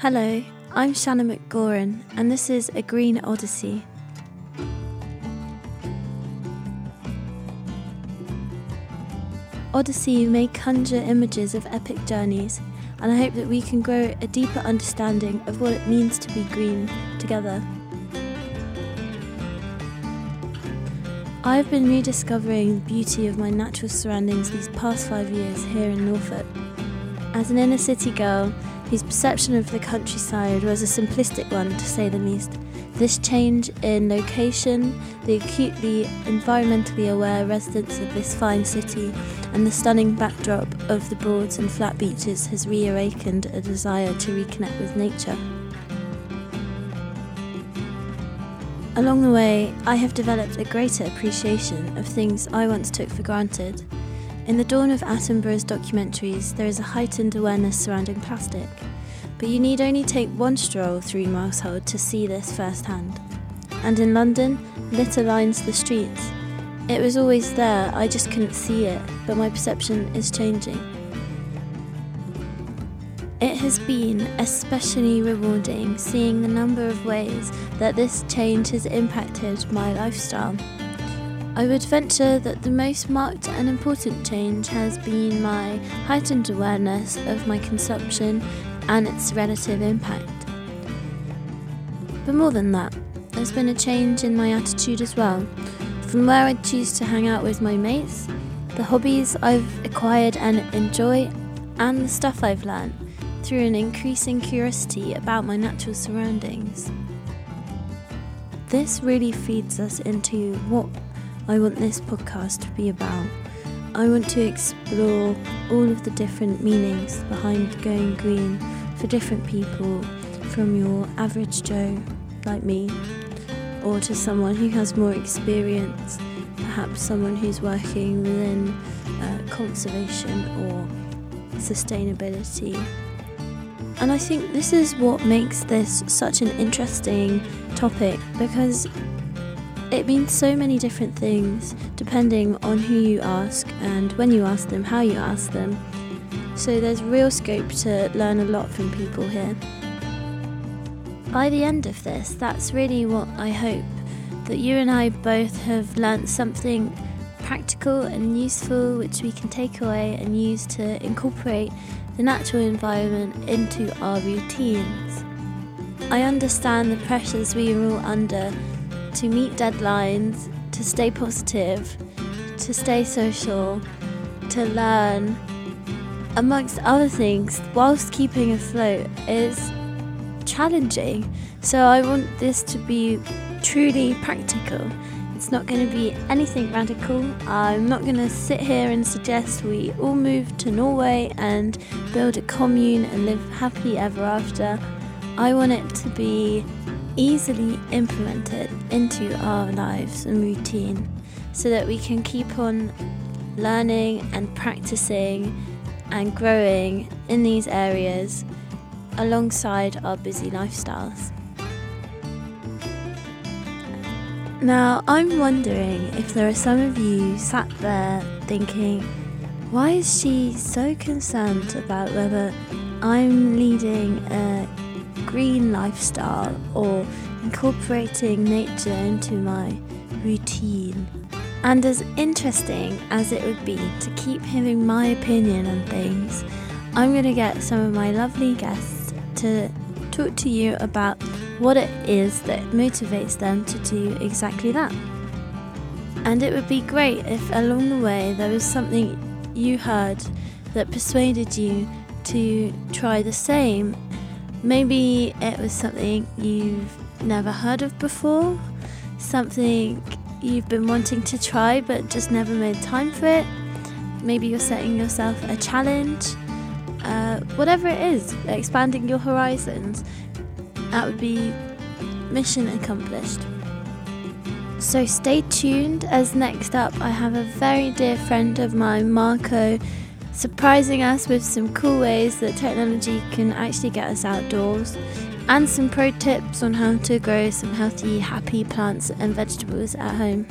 Hello, I'm Shanna McGoran, and this is A Green Odyssey. Odyssey may conjure images of epic journeys, and I hope that we can grow a deeper understanding of what it means to be green together. I've been rediscovering the beauty of my natural surroundings these past five years here in Norfolk. As an inner city girl whose perception of the countryside was a simplistic one to say the least, this change in location, the acutely environmentally aware residents of this fine city, and the stunning backdrop of the Broads and flat beaches has reawakened a desire to reconnect with nature. Along the way, I have developed a greater appreciation of things I once took for granted. In the dawn of Attenborough's documentaries, there is a heightened awareness surrounding plastic, but you need only take one stroll through Mousehold to see this firsthand. And in London, litter lines the streets. It was always there, I just couldn't see it, but my perception is changing. It has been especially rewarding seeing the number of ways that this change has impacted my lifestyle. I would venture that the most marked and important change has been my heightened awareness of my consumption and its relative impact. But more than that, there's been a change in my attitude as well, from where I choose to hang out with my mates, the hobbies I've acquired and enjoy, and the stuff I've learned through an increasing curiosity about my natural surroundings. This really feeds us into what I want this podcast to be about. I want to explore all of the different meanings behind going green for different people, from your average Joe like me, or to someone who has more experience, perhaps someone who's working within uh, conservation or sustainability and I think this is what makes this such an interesting topic because it means so many different things depending on who you ask and when you ask them, how you ask them. So there's real scope to learn a lot from people here. By the end of this, that's really what I hope that you and I both have learnt something practical and useful which we can take away and use to incorporate the natural environment into our routines. I understand the pressures we are all under to meet deadlines, to stay positive, to stay social, to learn, amongst other things, whilst keeping afloat is challenging. So I want this to be truly practical it's not going to be anything radical. I'm not going to sit here and suggest we all move to Norway and build a commune and live happily ever after. I want it to be easily implemented into our lives and routine so that we can keep on learning and practicing and growing in these areas alongside our busy lifestyles. Now, I'm wondering if there are some of you sat there thinking, why is she so concerned about whether I'm leading a green lifestyle or incorporating nature into my routine? And as interesting as it would be to keep hearing my opinion on things, I'm going to get some of my lovely guests to talk to you about what it is that motivates them to do exactly that. And it would be great if along the way there was something you heard that persuaded you to try the same. Maybe it was something you've never heard of before, something you've been wanting to try but just never made time for it. Maybe you're setting yourself a challenge. Uh, whatever it is, expanding your horizons that would be mission accomplished. So stay tuned as next up I have a very dear friend of mine, Marco, surprising us with some cool ways that technology can actually get us outdoors and some pro tips on how to grow some healthy, happy plants and vegetables at home.